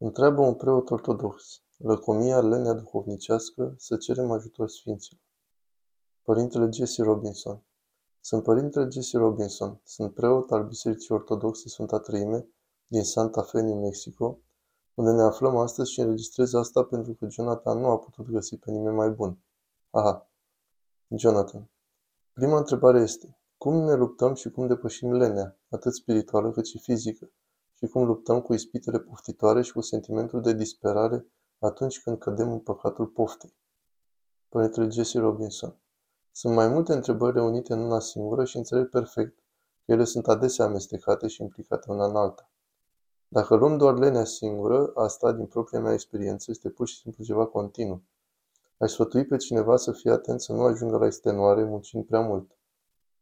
Întreabă un preot ortodox: Lăcomia, lenea duhovnicească, să cerem ajutor sfinților. Părintele Jesse Robinson Sunt părintele Jesse Robinson, sunt preot al Bisericii Ortodoxe Sfânta Treime din Santa Fe, New Mexico, unde ne aflăm astăzi și înregistrez asta pentru că Jonathan nu a putut găsi pe nimeni mai bun. Aha. Jonathan. Prima întrebare este, cum ne luptăm și cum depășim lenea, atât spirituală cât și fizică? Și cum luptăm cu ispitele poftitoare și cu sentimentul de disperare atunci când cădem în păcatul poftei. Părintele Jesse Robinson Sunt mai multe întrebări reunite în una singură și înțeleg perfect că ele sunt adesea amestecate și implicate una în alta. Dacă luăm doar lenea singură, asta, din propria mea experiență, este pur și simplu ceva continuu. Aș sfătui pe cineva să fie atent să nu ajungă la extenuare muncind prea mult.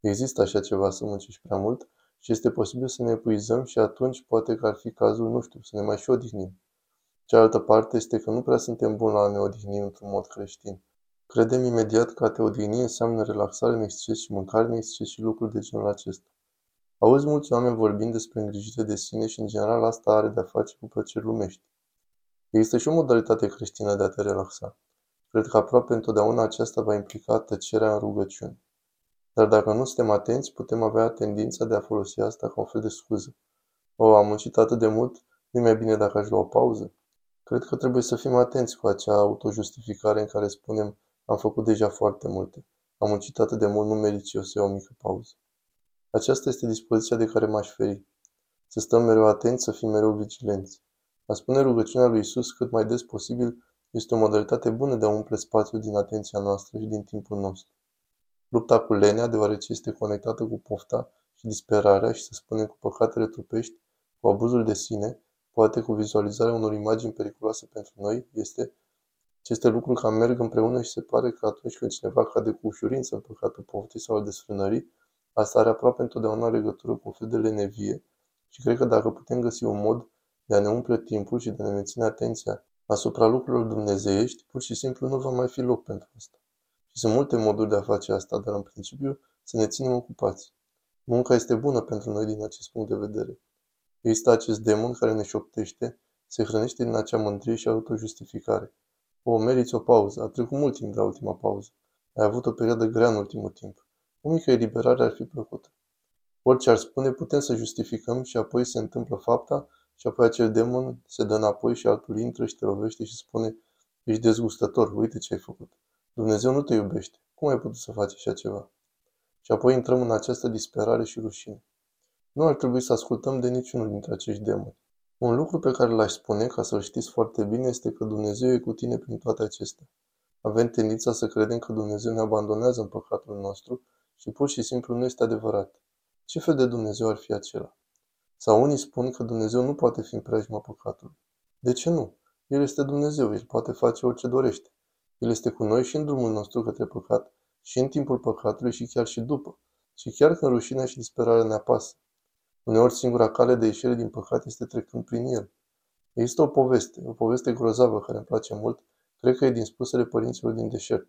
Există așa ceva să muncești prea mult, și este posibil să ne epuizăm și atunci poate că ar fi cazul, nu știu, să ne mai și odihnim. Cealaltă parte este că nu prea suntem buni la a ne odihni într-un mod creștin. Credem imediat că a te odihni înseamnă relaxare în exces și mâncare în exces și lucruri de genul acesta. Auzi mulți oameni vorbind despre îngrijire de sine și în general asta are de-a face cu plăceri lumești. Există și o modalitate creștină de a te relaxa. Cred că aproape întotdeauna aceasta va implica tăcerea în rugăciune. Dar dacă nu suntem atenți, putem avea tendința de a folosi asta ca un fel de scuză. O, am muncit atât de mult, nu mai bine dacă aș lua o pauză? Cred că trebuie să fim atenți cu acea autojustificare în care spunem am făcut deja foarte multe. Am muncit atât de mult, nu merit eu să iau o mică pauză. Aceasta este dispoziția de care m-aș feri. Să stăm mereu atenți, să fim mereu vigilenți. A spune rugăciunea lui Isus cât mai des posibil este o modalitate bună de a umple spațiul din atenția noastră și din timpul nostru. Lupta cu lenea, deoarece este conectată cu pofta și disperarea și, să spunem, cu păcatele trupești, cu abuzul de sine, poate cu vizualizarea unor imagini periculoase pentru noi, este aceste lucruri cam merg împreună și se pare că atunci când cineva cade cu ușurință în păcatul poftii sau al desfrânării, asta are aproape întotdeauna legătură cu un fel de lenevie și cred că dacă putem găsi un mod de a ne umple timpul și de a ne menține atenția asupra lucrurilor dumnezeiești, pur și simplu nu va mai fi loc pentru asta. Și sunt multe moduri de a face asta, dar în principiu să ne ținem ocupați. Munca este bună pentru noi din acest punct de vedere. Există acest demon care ne șoptește, se hrănește din acea mândrie și autojustificare. O, meriți o pauză, a trecut mult timp de la ultima pauză. Ai avut o perioadă grea în ultimul timp. O mică eliberare ar fi plăcută. Orice ar spune, putem să justificăm și apoi se întâmplă fapta și apoi acel demon se dă înapoi și altul intră și te lovește și spune Ești dezgustător, uite ce ai făcut. Dumnezeu nu te iubește. Cum ai putut să faci așa ceva? Și apoi intrăm în această disperare și rușine. Nu ar trebui să ascultăm de niciunul dintre acești demoni. Un lucru pe care l-aș spune, ca să-l știți foarte bine, este că Dumnezeu e cu tine prin toate acestea. Avem tendința să credem că Dumnezeu ne abandonează în păcatul nostru și pur și simplu nu este adevărat. Ce fel de Dumnezeu ar fi acela? Sau unii spun că Dumnezeu nu poate fi în preajma păcatului. De ce nu? El este Dumnezeu, El poate face orice dorește. El este cu noi și în drumul nostru către păcat, și în timpul păcatului și chiar și după, și chiar când rușinea și disperarea ne apasă. Uneori singura cale de ieșire din păcat este trecând prin el. Există o poveste, o poveste grozavă care îmi place mult, cred că e din spusele părinților din deșert,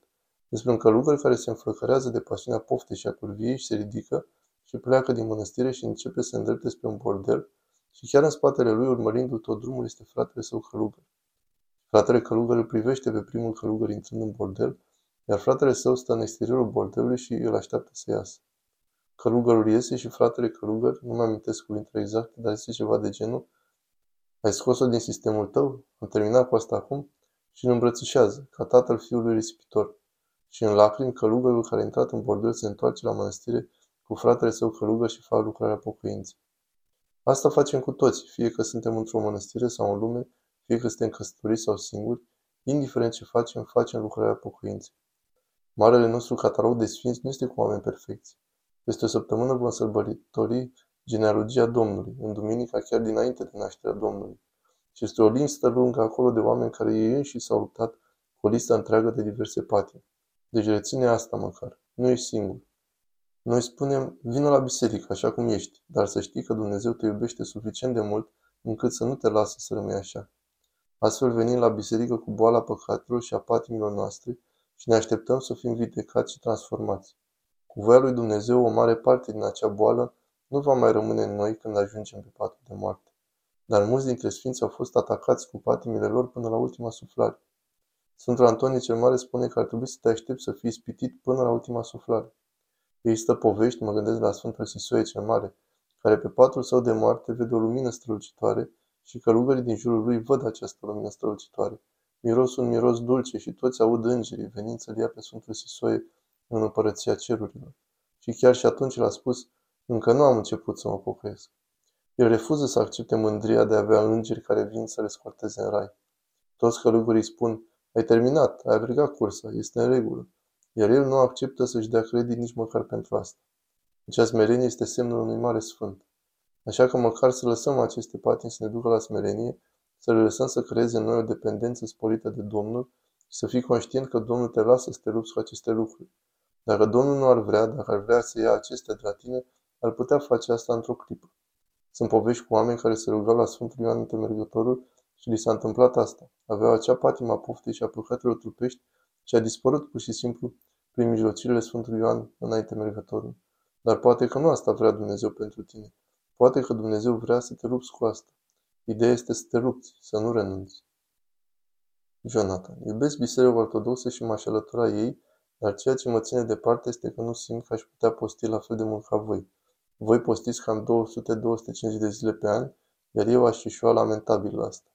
despre un călugăr care se înflăcărează de pasiunea poftei și a curviei și se ridică și pleacă din mănăstire și începe să îndrepte spre un bordel și chiar în spatele lui, urmărindu-l tot drumul, este fratele său călugăr. Fratele călugăr îl privește pe primul călugăr intrând în bordel, iar fratele său stă în exteriorul bordelului și îl așteaptă să iasă. Călugărul iese și fratele călugăr, nu mai amintesc cuvintele exacte, dar este ceva de genul Ai scos-o din sistemul tău? Am terminat cu asta acum? Și îl îmbrățișează, ca tatăl fiului risipitor. Și în lacrimi, călugărul care a intrat în bordel se întoarce la mănăstire cu fratele său călugăr și fac lucrarea pocăinței. Asta facem cu toți, fie că suntem într-o mănăstire sau în lume, fie că suntem căsătoriți sau singuri, indiferent ce facem, facem lucrarea pocăinței. Marele nostru catalog de sfinți nu este cu oameni perfecți. Peste o săptămână vom sărbători genealogia Domnului, în duminica chiar dinainte de nașterea Domnului. Și este o listă lungă acolo de oameni care ei înși s-au luptat cu o listă întreagă de diverse patimi. Deci reține asta măcar. Nu ești singur. Noi spunem, vină la biserică așa cum ești, dar să știi că Dumnezeu te iubește suficient de mult încât să nu te lasă să rămâi așa. Astfel venim la biserică cu boala păcatelor și a patimilor noastre și ne așteptăm să fim vindecați și transformați. Cu voia lui Dumnezeu, o mare parte din acea boală nu va mai rămâne în noi când ajungem pe patul de moarte. dar mulți dintre sfinți au fost atacați cu patimile lor până la ultima suflare. Sfântul Antonie cel Mare spune că ar trebui să te aștepți să fii spitit până la ultima suflare. Există povești, mă gândesc la Sfântul Sisoie cel Mare, care pe patul său de moarte vede o lumină strălucitoare și călugării din jurul lui văd această lumină strălucitoare. Mirosul un miros dulce și toți aud îngerii venind să-l ia pe Sfântul Sisoie în împărăția cerurilor. Și chiar și atunci l-a spus, încă nu am început să mă pocăiesc. El refuză să accepte mândria de a avea îngeri care vin să le scoarteze în rai. Toți călugării spun, ai terminat, ai avergat cursa, este în regulă. Iar el nu acceptă să-și dea credit nici măcar pentru asta. Acea smerenie este semnul unui mare sfânt. Așa că măcar să lăsăm aceste patini să ne ducă la smerenie, să le lăsăm să creeze în noi o dependență sporită de Domnul și să fii conștient că Domnul te lasă să te lupți cu aceste lucruri. Dacă Domnul nu ar vrea, dacă ar vrea să ia acestea de la tine, ar putea face asta într-o clipă. Sunt povești cu oameni care se rugau la Sfântul Ioan Temergătorul și li s-a întâmplat asta. Aveau acea patima poftei și a păcatelor trupești și a dispărut pur și simplu prin mijlocirile Sfântului Ioan înainte mergătorul. Dar poate că nu asta vrea Dumnezeu pentru tine. Poate că Dumnezeu vrea să te lupți cu asta. Ideea este să te lupți, să nu renunți. Jonathan. Iubesc Biserica Ortodoxă și m-aș alătura ei, dar ceea ce mă ține departe este că nu simt că aș putea posti la fel de mult ca voi. Voi postiți cam 200-250 de zile pe an, iar eu aș ieșua lamentabil la asta.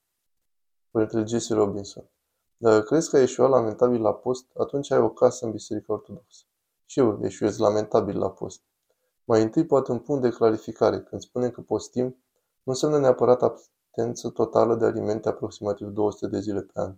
Părintele Jesse Robinson. Dacă crezi că ai ieșuat lamentabil la post, atunci ai o casă în Biserica Ortodoxă. Și eu ieșuiesc lamentabil la post. Mai întâi poate un punct de clarificare. Când spunem că postim, nu înseamnă neapărat absență totală de alimente aproximativ 200 de zile pe an.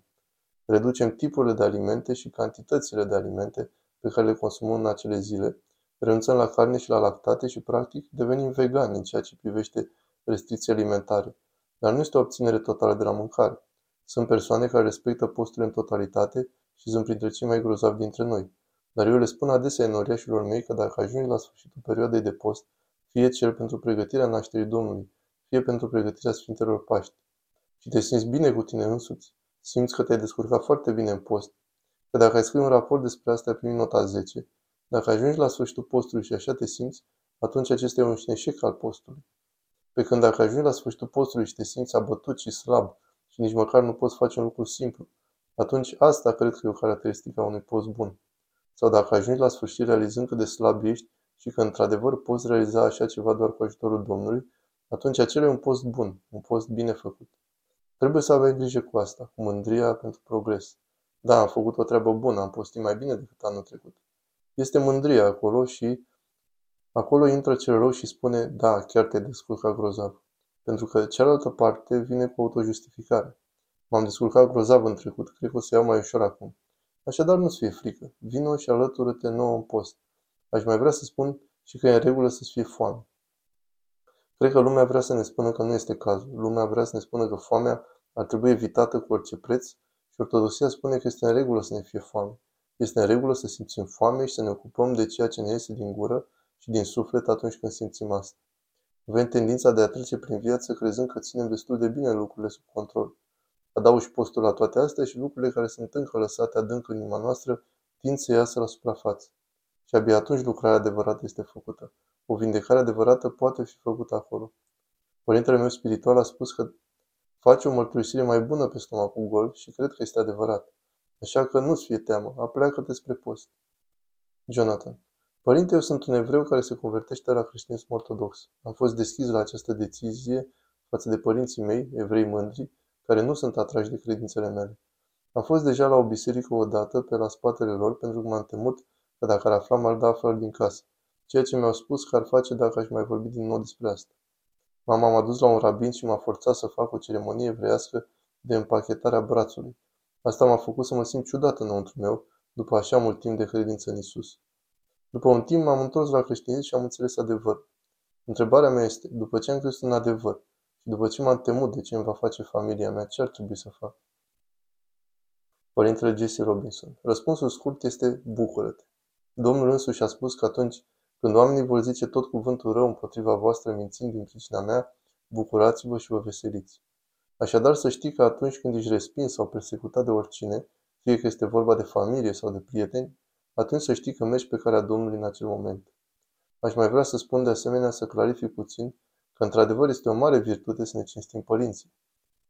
Reducem tipurile de alimente și cantitățile de alimente pe care le consumăm în acele zile, renunțăm la carne și la lactate și, practic, devenim vegani în ceea ce privește restricții alimentare. Dar nu este o obținere totală de la mâncare. Sunt persoane care respectă posturile în totalitate și sunt printre cei mai grozavi dintre noi. Dar eu le spun adesea enoriașilor mei că dacă ajungi la sfârșitul perioadei de post, fie cel pentru pregătirea nașterii Domnului, fie pentru pregătirea Sfintelor Paști, și te simți bine cu tine însuți, simți că te-ai descurcat foarte bine în post, că dacă ai scris un raport despre asta ai primit nota 10, dacă ajungi la sfârșitul postului și așa te simți, atunci acesta e un eșec al postului. Pe când dacă ajungi la sfârșitul postului și te simți abătut și slab și nici măcar nu poți face un lucru simplu, atunci asta cred că e o caracteristică a unui post bun. Sau dacă ajungi la sfârșit realizând cât de slab ești și că într-adevăr poți realiza așa ceva doar cu ajutorul Domnului, atunci acela e un post bun, un post bine făcut. Trebuie să avem grijă cu asta, cu mândria pentru progres. Da, am făcut o treabă bună, am postit mai bine decât anul trecut. Este mândria acolo și acolo intră cel rău și spune, da, chiar te descurcat grozav. Pentru că cealaltă parte vine cu autojustificare. M-am descurcat grozav în trecut, cred că o să iau mai ușor acum. Așadar nu-ți fie frică. Vino și alătură-te nouă în post. Aș mai vrea să spun și că e în regulă să-ți fie foame. Cred că lumea vrea să ne spună că nu este cazul. Lumea vrea să ne spună că foamea ar trebui evitată cu orice preț și ortodoxia spune că este în regulă să ne fie foame. Este în regulă să simțim foame și să ne ocupăm de ceea ce ne iese din gură și din suflet atunci când simțim asta. Avem tendința de a trece prin viață crezând că ținem destul de bine lucrurile sub control. Adaugi postul la toate astea și lucrurile care sunt încă lăsate adânc în inima noastră tind să iasă la suprafață. Și abia atunci lucrarea adevărată este făcută. O vindecare adevărată poate fi făcută acolo. Părintele meu spiritual a spus că face o mărturisire mai bună pe stomacul gol și cred că este adevărat. Așa că nu-ți fie teamă, apleacă-te spre post. Jonathan. Părinte, eu sunt un evreu care se convertește la creștinism ortodox. Am fost deschis la această decizie față de părinții mei, evrei mândri, care nu sunt atrași de credințele mele. Am fost deja la o biserică odată pe la spatele lor pentru că m-am temut că dacă ar afla m-ar da afară din casă, ceea ce mi-au spus că ar face dacă aș mai vorbi din nou despre asta. Mama m-a dus la un rabin și m-a forțat să fac o ceremonie evreiască de împachetare a brațului. Asta m-a făcut să mă simt ciudat înăuntru meu, după așa mult timp de credință în Isus. După un timp m-am întors la creștinism și am înțeles adevărul. Întrebarea mea este, după ce am crezut în adevăr și după ce m-am temut de ce îmi va face familia mea, ce ar trebui să fac? Părintele Jesse Robinson. Răspunsul scurt este bucură-te. Domnul însuși a spus că atunci când oamenii vor zice tot cuvântul rău împotriva voastră mințind din pricina mea, bucurați-vă și vă veseliți. Așadar să știi că atunci când ești respins sau persecutat de oricine, fie că este vorba de familie sau de prieteni, atunci să știi că mergi pe calea Domnului în acel moment. Aș mai vrea să spun de asemenea să clarific puțin că într-adevăr este o mare virtute să ne cinstim părinții.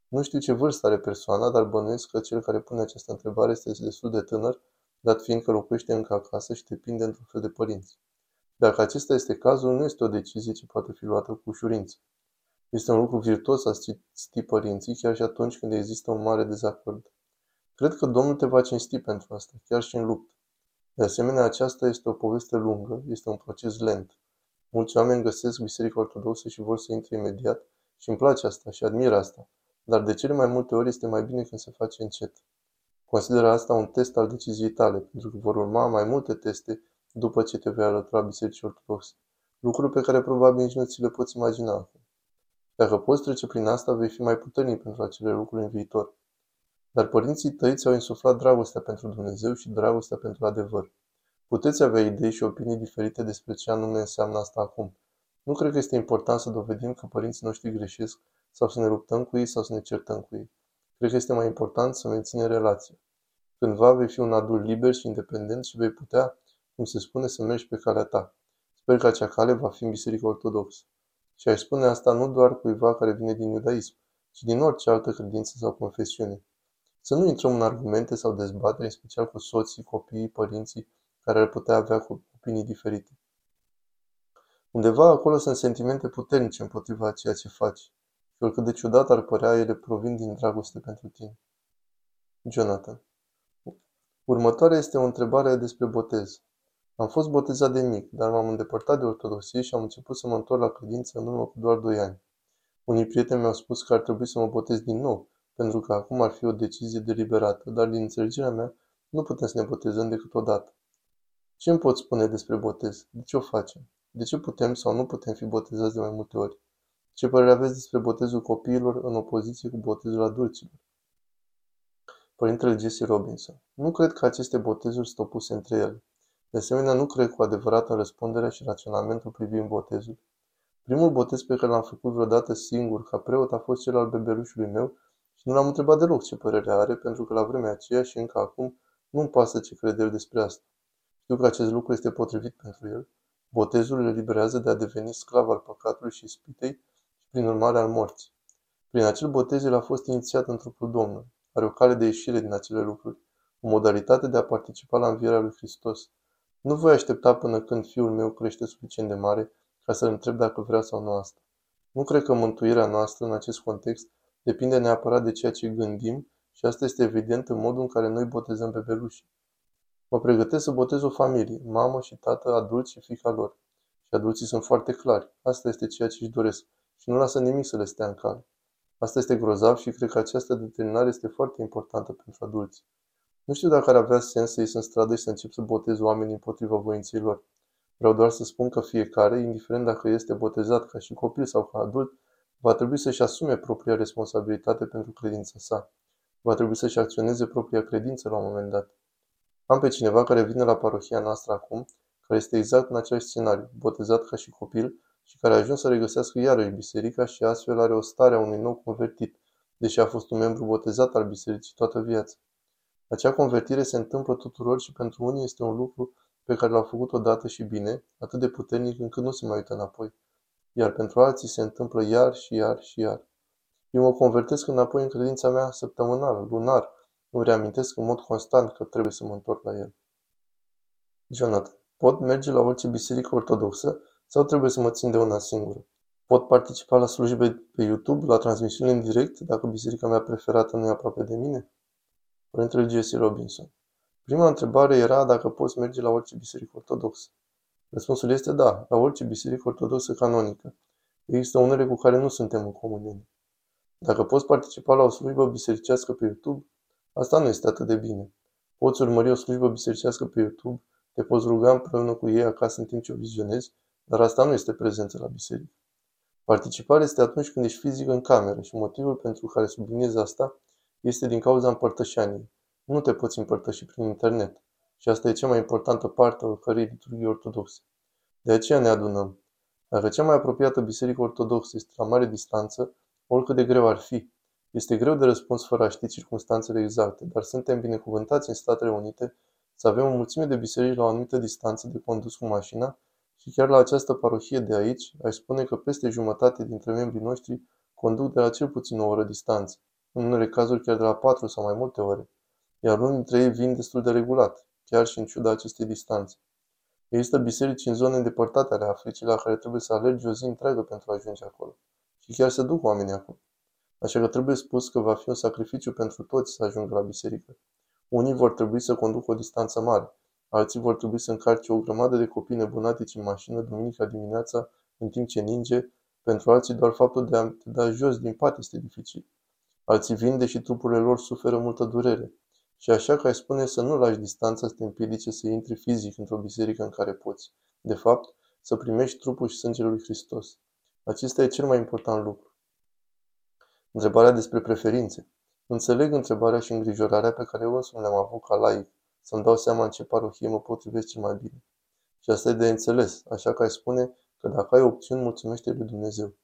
Nu știu ce vârstă are persoana, dar bănuiesc că cel care pune această întrebare este destul de tânăr, dat fiind că locuiește încă acasă și depinde într-un fel de părinți. Dacă acesta este cazul, nu este o decizie ce poate fi luată cu ușurință. Este un lucru virtuos a cinsti părinții, chiar și atunci când există un mare dezacord. Cred că Domnul te va cinsti pentru asta, chiar și în luptă. De asemenea, aceasta este o poveste lungă, este un proces lent. Mulți oameni găsesc Biserica Ortodoxă și vor să intre imediat și îmi place asta și admir asta, dar de cele mai multe ori este mai bine când se face încet. Consideră asta un test al deciziei tale, pentru că vor urma mai multe teste după ce te vei alătura Bisericii Ortodoxe. Lucruri pe care probabil nici nu ți le poți imagina acum. Dacă poți trece prin asta, vei fi mai puternic pentru acele lucruri în viitor. Dar părinții tăi ți-au insuflat dragostea pentru Dumnezeu și dragostea pentru adevăr. Puteți avea idei și opinii diferite despre ce anume înseamnă asta acum. Nu cred că este important să dovedim că părinții noștri greșesc sau să ne luptăm cu ei sau să ne certăm cu ei. Cred că este mai important să menținem relația. Cândva vei fi un adult liber și independent și vei putea, cum se spune, să mergi pe calea ta. Sper că acea cale va fi în Biserica Ortodoxă. Și aș spune asta nu doar cuiva care vine din iudaism, ci din orice altă credință sau confesiune. Să nu intrăm în argumente sau dezbatere, în special cu soții, copiii, părinții, care ar putea avea opinii diferite. Undeva acolo sunt sentimente puternice împotriva ceea ce faci și oricât de ciudat ar părea, ele provin din dragoste pentru tine. Jonathan Următoarea este o întrebare despre botez. Am fost botezat de mic, dar m-am îndepărtat de ortodoxie și am început să mă întorc la credință în urmă cu doar 2 ani. Unii prieteni mi-au spus că ar trebui să mă botez din nou, pentru că acum ar fi o decizie deliberată, dar din înțelegerea mea nu putem să ne botezăm decât o dată. Ce îmi pot spune despre botez? De ce o facem? De ce putem sau nu putem fi botezați de mai multe ori? Ce părere aveți despre botezul copiilor în opoziție cu botezul adulților? Părintele Jesse Robinson. Nu cred că aceste botezuri sunt opuse între ele. De asemenea, nu cred cu adevărat în răspunderea și raționamentul privind botezul. Primul botez pe care l-am făcut vreodată singur ca preot a fost cel al bebelușului meu și nu l-am întrebat deloc ce părere are, pentru că la vremea aceea și încă acum nu-mi pasă ce crede el despre asta. Știu că acest lucru este potrivit pentru el. Botezul îl eliberează de a deveni sclav al păcatului și spitei și prin urmare al morții. Prin acel botez el a fost inițiat în trupul Domnului. Are o cale de ieșire din acele lucruri, o modalitate de a participa la învierea lui Hristos. Nu voi aștepta până când fiul meu crește suficient de mare ca să-l întreb dacă vrea sau nu asta. Nu cred că mântuirea noastră în acest context depinde neapărat de ceea ce gândim și asta este evident în modul în care noi botezăm bebelușii. Mă pregătesc să botez o familie, mamă și tată, adulți și fica lor. Și adulții sunt foarte clari. Asta este ceea ce își doresc și nu lasă nimic să le stea în cale. Asta este grozav și cred că această determinare este foarte importantă pentru adulți. Nu știu dacă ar avea sens să ies în stradă și să încep să botez oamenii împotriva voinței lor. Vreau doar să spun că fiecare, indiferent dacă este botezat ca și copil sau ca adult, va trebui să-și asume propria responsabilitate pentru credința sa. Va trebui să-și acționeze propria credință la un moment dat. Am pe cineva care vine la parohia noastră acum, care este exact în același scenariu, botezat ca și copil și care a ajuns să regăsească iarăși biserica și astfel are o stare a unui nou convertit, deși a fost un membru botezat al bisericii toată viața. Acea convertire se întâmplă tuturor și pentru unii este un lucru pe care l-au făcut odată și bine, atât de puternic încât nu se mai uită înapoi. Iar pentru alții se întâmplă iar și iar și iar. Eu mă convertesc înapoi în credința mea săptămânală, lunar, îmi reamintesc în mod constant că trebuie să mă întorc la el. Jonathan. Pot merge la orice biserică ortodoxă sau trebuie să mă țin de una singură? Pot participa la slujbe pe YouTube, la transmisiune în direct, dacă biserica mea preferată nu e aproape de mine? Părintele Jesse Robinson. Prima întrebare era dacă poți merge la orice biserică ortodoxă. Răspunsul este da, la orice biserică ortodoxă canonică. Există unele cu care nu suntem în comuniune. Dacă poți participa la o slujbă bisericească pe YouTube, asta nu este atât de bine. Poți urmări o slujbă bisericească pe YouTube, te poți ruga împreună cu ei acasă în timp ce o vizionezi, dar asta nu este prezență la biserică. Participarea este atunci când ești fizic în cameră și motivul pentru care subliniez asta este din cauza împărtășaniei. Nu te poți împărtăși prin internet. Și asta e cea mai importantă parte a oricărei liturghii ortodoxe. De aceea ne adunăm. Dacă cea mai apropiată biserică ortodoxă este la mare distanță, oricât de greu ar fi, este greu de răspuns fără a ști circunstanțele exacte, dar suntem binecuvântați în Statele Unite să avem o mulțime de biserici la o anumită distanță de condus cu mașina Și chiar la această parohie de aici, aș spune că peste jumătate dintre membrii noștri conduc de la cel puțin o oră distanță, în unele cazuri chiar de la patru sau mai multe ore, iar unii dintre ei vin destul de regulat, chiar și în ciuda acestei distanțe. Există biserici în zone îndepărtate ale Africii la care trebuie să alergi o zi întreagă pentru a ajunge acolo. Și chiar se duc oamenii acolo. Așa că trebuie spus că va fi un sacrificiu pentru toți să ajungă la biserică. Unii vor trebui să conducă o distanță mare, alții vor trebui să încarce o grămadă de copii nebunatici în mașină duminica dimineața în timp ce ninge, pentru alții doar faptul de a te da jos din pat este dificil. Alții vin deși trupurile lor suferă multă durere. Și așa că ai spune să nu lași distanța să te împiedice să intri fizic într-o biserică în care poți. De fapt, să primești trupul și sângele lui Hristos. Acesta e cel mai important lucru. Întrebarea despre preferințe. Înțeleg întrebarea și îngrijorarea pe care eu însumi le-am avut ca laic, să-mi dau seama în ce parohie mă potrivesc cel mai bine. Și asta e de înțeles, așa că ai spune că dacă ai opțiuni, mulțumește lui Dumnezeu.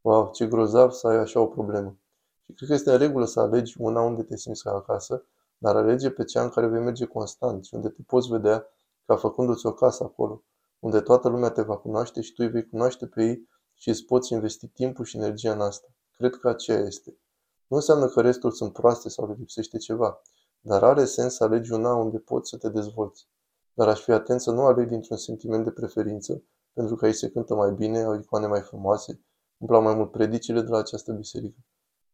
Wow, ce grozav să ai așa o problemă. Și cred că este în regulă să alegi una unde te simți ca acasă, dar alege pe cea în care vei merge constant și unde te poți vedea ca făcându-ți o casă acolo, unde toată lumea te va cunoaște și tu îi vei cunoaște pe ei și îți poți investi timpul și energia în asta. Cred că aceea este. Nu înseamnă că restul sunt proaste sau le lipsește ceva, dar are sens să alegi una unde poți să te dezvolți. Dar aș fi atent să nu alegi dintr-un sentiment de preferință, pentru că aici se cântă mai bine, au icoane mai frumoase, îmi plac mai mult predicile de la această biserică.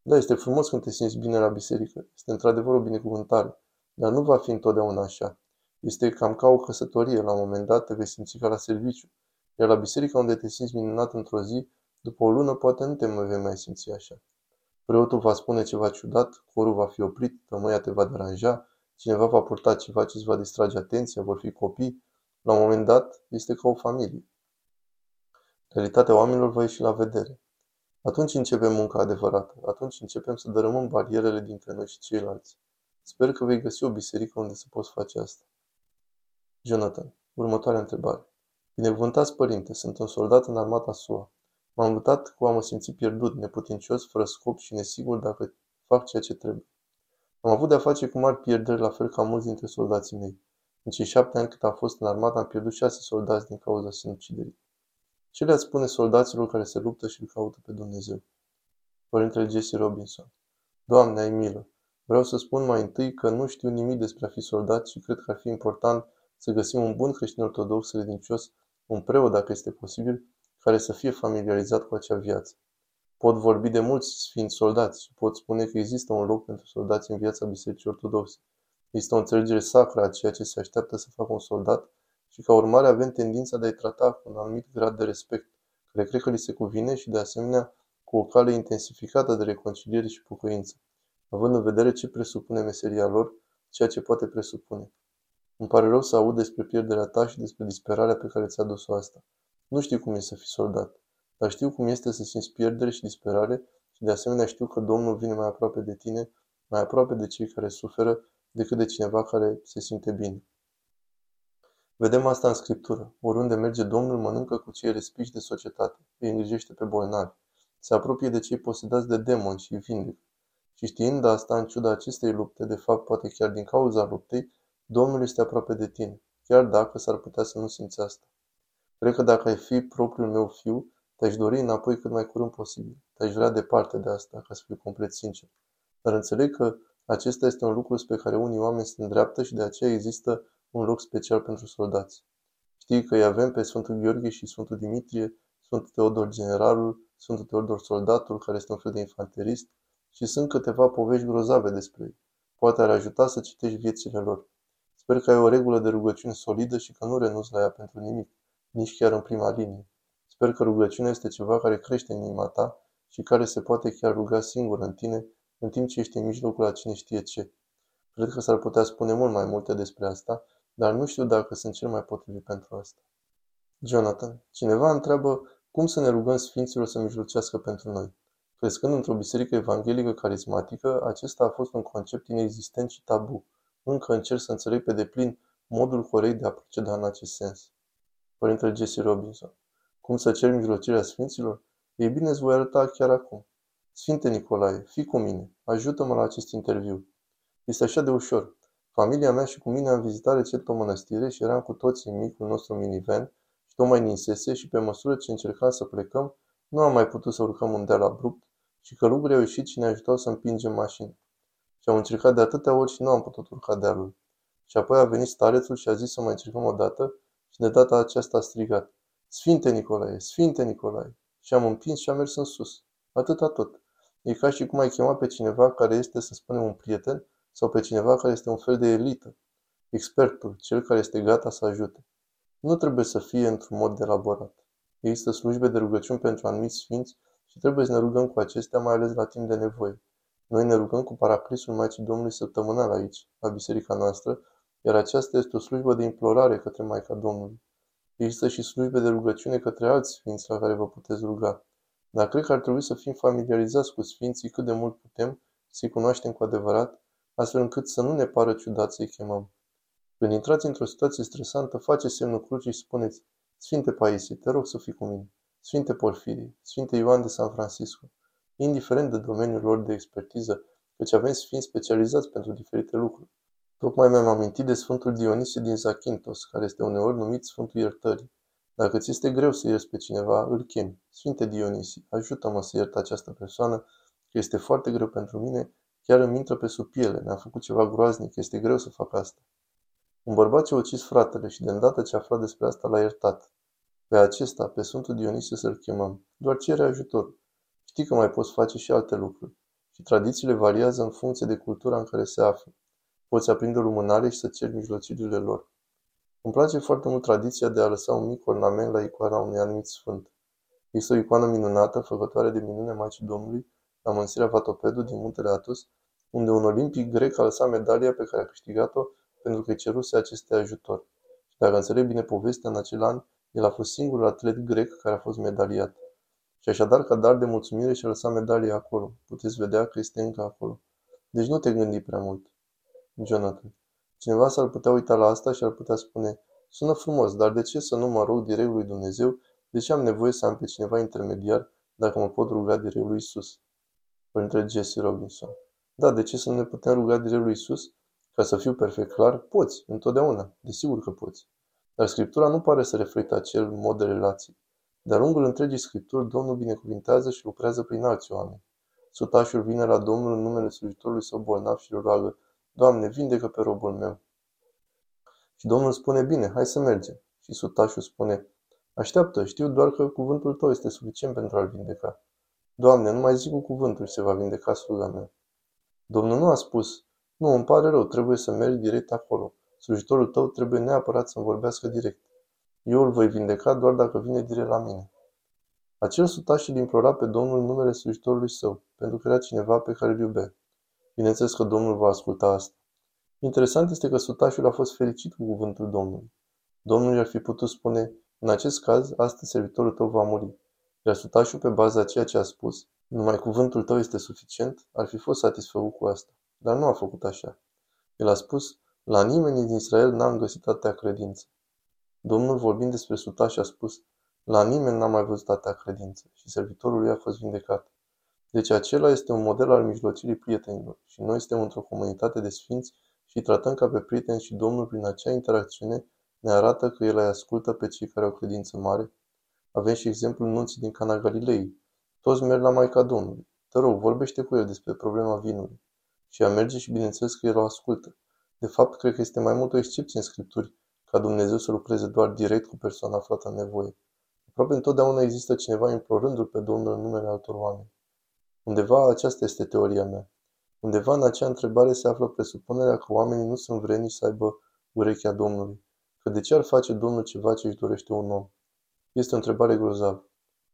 Da, este frumos când te simți bine la biserică, este într-adevăr o binecuvântare, dar nu va fi întotdeauna așa. Este cam ca o căsătorie, la un moment dat te vei simți ca la serviciu, iar la biserica unde te simți minunat într-o zi, după o lună poate nu te vei mai simți așa. Preotul va spune ceva ciudat, corul va fi oprit, tămâia te va deranja, cineva va purta ceva ce îți va distrage atenția, vor fi copii. La un moment dat, este ca o familie. Realitatea oamenilor va ieși la vedere. Atunci începem munca adevărată, atunci începem să dărâmăm barierele dintre noi și ceilalți. Sper că vei găsi o biserică unde să poți face asta. Jonathan, următoarea întrebare. Binecuvântați părinte, sunt un soldat în armata SUA. M-am luptat cu a mă simți pierdut, neputincios, fără scop și nesigur dacă fac ceea ce trebuie. Am avut de-a face cu mari pierderi, la fel ca mulți dintre soldații mei. În cei șapte ani cât am fost în armată, am pierdut șase soldați din cauza sinuciderii. Ce le-ați spune soldaților care se luptă și îl caută pe Dumnezeu? Părintele Jesse Robinson. Doamne, ai milă! Vreau să spun mai întâi că nu știu nimic despre a fi soldat și cred că ar fi important să găsim un bun creștin ortodox credincios, un preot dacă este posibil, care să fie familiarizat cu acea viață. Pot vorbi de mulți sfinți soldați și pot spune că există un loc pentru soldați în viața Bisericii Ortodoxe. Există o înțelegere sacră a ceea ce se așteaptă să facă un soldat și ca urmare avem tendința de a-i trata cu un anumit grad de respect, care cred că li se cuvine și de asemenea cu o cale intensificată de reconciliere și pocăință, având în vedere ce presupune meseria lor, ceea ce poate presupune. Îmi pare rău să aud despre pierderea ta și despre disperarea pe care ți-a dus-o asta. Nu știu cum e să fii soldat, dar știu cum este să simți pierdere și disperare și de asemenea știu că Domnul vine mai aproape de tine, mai aproape de cei care suferă, decât de cineva care se simte bine. Vedem asta în Scriptură. Oriunde merge Domnul, mănâncă cu cei respiși de societate, îi îngrijește pe bolnavi, se apropie de cei posedați de demoni și îi vindecă. Și știind asta, în ciuda acestei lupte, de fapt poate chiar din cauza luptei, Domnul este aproape de tine, chiar dacă s-ar putea să nu simți asta. Cred că dacă ai fi propriul meu fiu, te-aș dori înapoi cât mai curând posibil. Te-aș vrea departe de asta, ca să fiu complet sincer. Dar înțeleg că acesta este un lucru spre care unii oameni se îndreaptă și de aceea există un loc special pentru soldați. Știi că îi avem pe Sfântul Gheorghe și Sfântul Dimitrie, Sfântul Teodor Generalul, Sfântul Teodor Soldatul, care este un fel de infanterist, și sunt câteva povești grozave despre ei. Poate ar ajuta să citești viețile lor. Sper că ai o regulă de rugăciune solidă și că nu renunți la ea pentru nimic, nici chiar în prima linie. Sper că rugăciunea este ceva care crește în inima ta și care se poate chiar ruga singur în tine, în timp ce ești în mijlocul a cine știe ce. Cred că s-ar putea spune mult mai multe despre asta, dar nu știu dacă sunt cel mai potrivit pentru asta. Jonathan, cineva întreabă cum să ne rugăm Sfinților să mijlocească pentru noi. Crescând într-o biserică evanghelică carismatică, acesta a fost un concept inexistent și tabu. Încă încerc să înțeleg pe deplin modul corect de a proceda în acest sens. Părintele Jesse Robinson. Cum să cer mijlocirea Sfinților? Ei bine, îți voi arăta chiar acum. Sfinte Nicolae, fii cu mine, ajută-mă la acest interviu. Este așa de ușor. Familia mea și cu mine am vizitat recent o mănăstire și eram cu toții în micul nostru minivan și tocmai ninsese și pe măsură ce încercam să plecăm, nu am mai putut să urcăm un deal abrupt și călugării au ieșit și ne ajutau să împingem mașini. Și am încercat de atâtea ori și nu am putut urca dealul. Și apoi a venit starețul și a zis să mai încercăm o dată și de data aceasta a strigat. Sfinte Nicolae, Sfinte Nicolae! Și am împins și am mers în sus. Atâta tot. E ca și cum ai chema pe cineva care este, să spunem, un prieten sau pe cineva care este un fel de elită. Expertul, cel care este gata să ajute. Nu trebuie să fie într-un mod elaborat. Există slujbe de rugăciuni pentru anumiți sfinți și trebuie să ne rugăm cu acestea, mai ales la timp de nevoie. Noi ne rugăm cu paraclisul Maicii Domnului săptămânal aici, la biserica noastră, iar aceasta este o slujbă de implorare către Maica Domnului. Există și slujbe de rugăciune către alți sfinți la care vă puteți ruga. Dar cred că ar trebui să fim familiarizați cu sfinții cât de mult putem, să-i cunoaștem cu adevărat, astfel încât să nu ne pară ciudat să-i chemăm. Când intrați într-o situație stresantă, faceți semnul crucii și spuneți, Sfinte Paisie, te rog să fii cu mine. Sfinte Porfirie, Sfinte Ioan de San Francisco, indiferent de domeniul lor de expertiză, căci avem sfinți specializați pentru diferite lucruri. Tocmai mi-am amintit de Sfântul Dionisie din Zakynthos, care este uneori numit Sfântul Iertării. Dacă ți este greu să ierți pe cineva, îl chemi. Sfinte Dionisie, ajută-mă să iert această persoană, că este foarte greu pentru mine, chiar îmi intră pe sub piele, mi-a făcut ceva groaznic, este greu să fac asta. Un bărbat ce a ucis fratele și de îndată ce afla despre asta l-a iertat. Pe acesta, pe Sfântul Dionisie să-l chemăm. Doar cere ajutor. Știi că mai poți face și alte lucruri. Și tradițiile variază în funcție de cultura în care se află. Poți aprinde o lumânare și să ceri mijlocirile lor. Îmi place foarte mult tradiția de a lăsa un mic ornament la icoana unui anumit sfânt. Este o icoană minunată, făcătoare de minune Maicii Domnului, la mănăstirea Vatopedu din muntele Atus, unde un olimpic grec a lăsat medalia pe care a câștigat-o pentru că îi ceruse aceste ajutor. Și dacă înțeleg bine povestea, în acel an, el a fost singurul atlet grec care a fost medaliat. Și așadar, ca dar de mulțumire, și-a lăsat medalia acolo. Puteți vedea că este încă acolo. Deci nu te gândi prea mult. Jonathan. Cineva s-ar putea uita la asta și ar putea spune, sună frumos, dar de ce să nu mă rog direct lui Dumnezeu? De ce am nevoie să am pe cineva intermediar dacă mă pot ruga direct lui Isus? Părintele Jesse Robinson. Da, de ce să nu ne putem ruga direct lui Isus? Ca să fiu perfect clar, poți, întotdeauna, desigur că poți. Dar Scriptura nu pare să reflecte acel mod de relații. De-a lungul întregii Scripturi, Domnul binecuvintează și lucrează prin alți oameni. Sutașul vine la Domnul în numele slujitorului său bolnav și îl roagă, Doamne, vindecă pe robul meu. Și Domnul spune, bine, hai să mergem. Și sutașul spune, așteaptă, știu doar că cuvântul tău este suficient pentru a-l vindeca. Doamne, nu mai zic cu cuvântul și se va vindeca sluga mea. Domnul nu a spus, nu, îmi pare rău, trebuie să mergi direct acolo. Slujitorul tău trebuie neapărat să-mi vorbească direct. Eu îl voi vindeca doar dacă vine direct la mine. Acel sutaș îl implora pe Domnul în numele slujitorului său, pentru că era cineva pe care îl iubea. Bineînțeles că Domnul va asculta asta. Interesant este că sutașul a fost fericit cu cuvântul Domnului. Domnul i-ar fi putut spune, în acest caz, astăzi servitorul tău va muri. Iar sutașul, pe baza a ceea ce a spus, numai cuvântul tău este suficient, ar fi fost satisfăcut cu asta. Dar nu a făcut așa. El a spus, la nimeni din Israel n-am găsit atâtea credință. Domnul, vorbind despre sutaș, a spus, la nimeni n-am mai văzut atâtea credință și servitorul lui a fost vindecat. Deci acela este un model al mijlocirii prietenilor și noi suntem într-o comunitate de sfinți și îi tratăm ca pe prieteni și Domnul prin acea interacțiune ne arată că El îi ascultă pe cei care au credință mare. Avem și exemplul nunții din Cana Galilei. Toți merg la Maica Domnului. Te rog, vorbește cu el despre problema vinului. Și ea merge și bineînțeles că el o ascultă. De fapt, cred că este mai mult o excepție în Scripturi ca Dumnezeu să lucreze doar direct cu persoana aflată în nevoie. Aproape întotdeauna există cineva implorându-L pe Domnul în numele altor oameni. Undeva aceasta este teoria mea. Undeva în acea întrebare se află presupunerea că oamenii nu sunt vreniși să aibă urechea Domnului. Că de ce ar face Domnul ceva ce își dorește un om? Este o întrebare grozavă.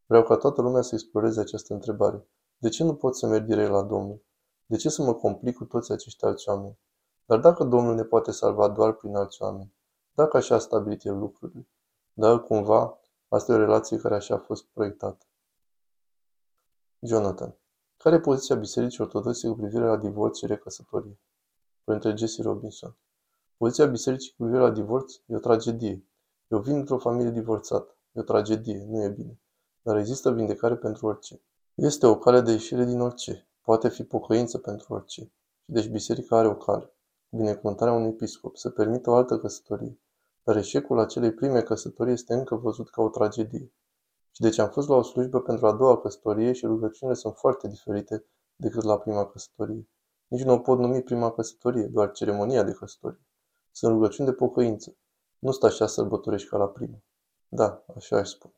Vreau ca toată lumea să exploreze această întrebare. De ce nu pot să merg direct la Domnul? De ce să mă complic cu toți acești alți oameni? Dar dacă Domnul ne poate salva doar prin alți oameni, dacă așa a stabilit El lucrurile, dar cumva asta e o relație care așa a fost proiectată. Jonathan. Care e poziția Bisericii Ortodoxe cu privire la divorț și recăsătorie? Părintele Jesse Robinson. Poziția Bisericii cu privire la divorț e o tragedie. Eu vin într-o familie divorțată. E o tragedie, nu e bine. Dar există vindecare pentru orice. Este o cale de ieșire din orice. Poate fi pocăință pentru orice. Și deci biserica are o cale. Binecuvântarea unui episcop să permită o altă căsătorie. dar eșecul acelei prime căsătorii este încă văzut ca o tragedie. Și deci am fost la o slujbă pentru a doua căsătorie și rugăciunile sunt foarte diferite decât la prima căsătorie. Nici nu o pot numi prima căsătorie, doar ceremonia de căsătorie. Sunt rugăciuni de pocăință. Nu sta așa sărbătorești ca la prima. Da, așa aș spune.